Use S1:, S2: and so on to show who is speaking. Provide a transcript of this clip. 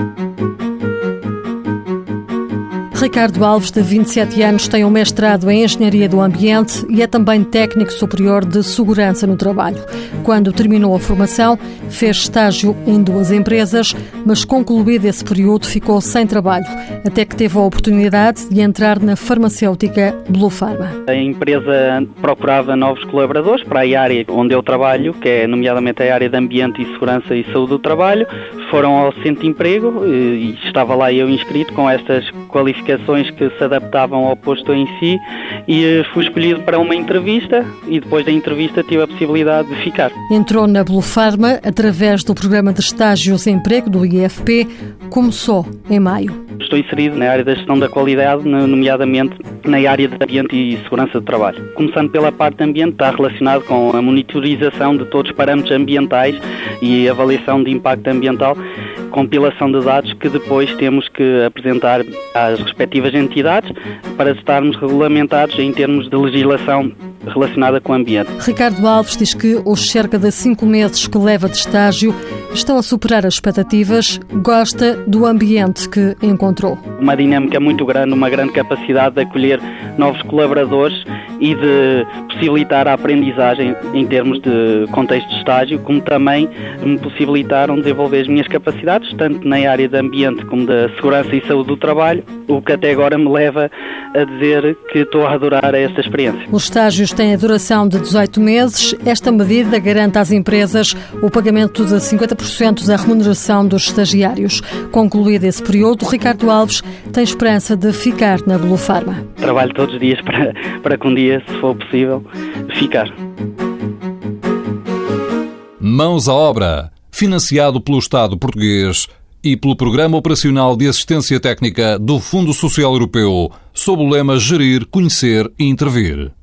S1: Thank you. Ricardo Alves, de 27 anos, tem um mestrado em Engenharia do Ambiente e é também técnico superior de segurança no trabalho. Quando terminou a formação, fez estágio em duas empresas, mas concluído esse período ficou sem trabalho, até que teve a oportunidade de entrar na farmacêutica Blue Pharma.
S2: A empresa procurava novos colaboradores para a área onde eu trabalho, que é nomeadamente a área de Ambiente e Segurança e Saúde do Trabalho. Foram ao centro de emprego e estava lá eu inscrito com estas qualificações que se adaptavam ao posto em si e eh, fui escolhido para uma entrevista e depois da entrevista tive a possibilidade de ficar.
S1: Entrou na Blue Pharma através do programa de estágios em emprego do IFP, começou em maio.
S2: Estou inserido na área da gestão da qualidade, nomeadamente na área de ambiente e segurança do trabalho. Começando pela parte ambiente, está relacionado com a monitorização de todos os parâmetros ambientais e avaliação de impacto ambiental compilação de dados que depois temos que apresentar às respectivas entidades para estarmos regulamentados em termos de legislação relacionada com o ambiente.
S1: Ricardo Alves diz que os cerca de cinco meses que leva de estágio estão a superar as expectativas, gosta do ambiente que encontrou.
S2: Uma dinâmica muito grande, uma grande capacidade de acolher novos colaboradores e de possibilitar a aprendizagem em termos de contexto de estágio, como também me possibilitaram desenvolver as minhas capacidades, tanto na área de ambiente como da segurança e saúde do trabalho, o que até agora me leva a dizer que estou a adorar esta experiência.
S1: Os estágios têm a duração de 18 meses. Esta medida garante às empresas o pagamento de 50% da remuneração dos estagiários. Concluído esse período, Ricardo Alves tem esperança de ficar na Blue Pharma.
S2: Trabalho todos os dias para, para que um dia, se for possível, ficar.
S3: Mãos à obra. Financiado pelo Estado português e pelo Programa Operacional de Assistência Técnica do Fundo Social Europeu, sob o lema Gerir, Conhecer e Intervir.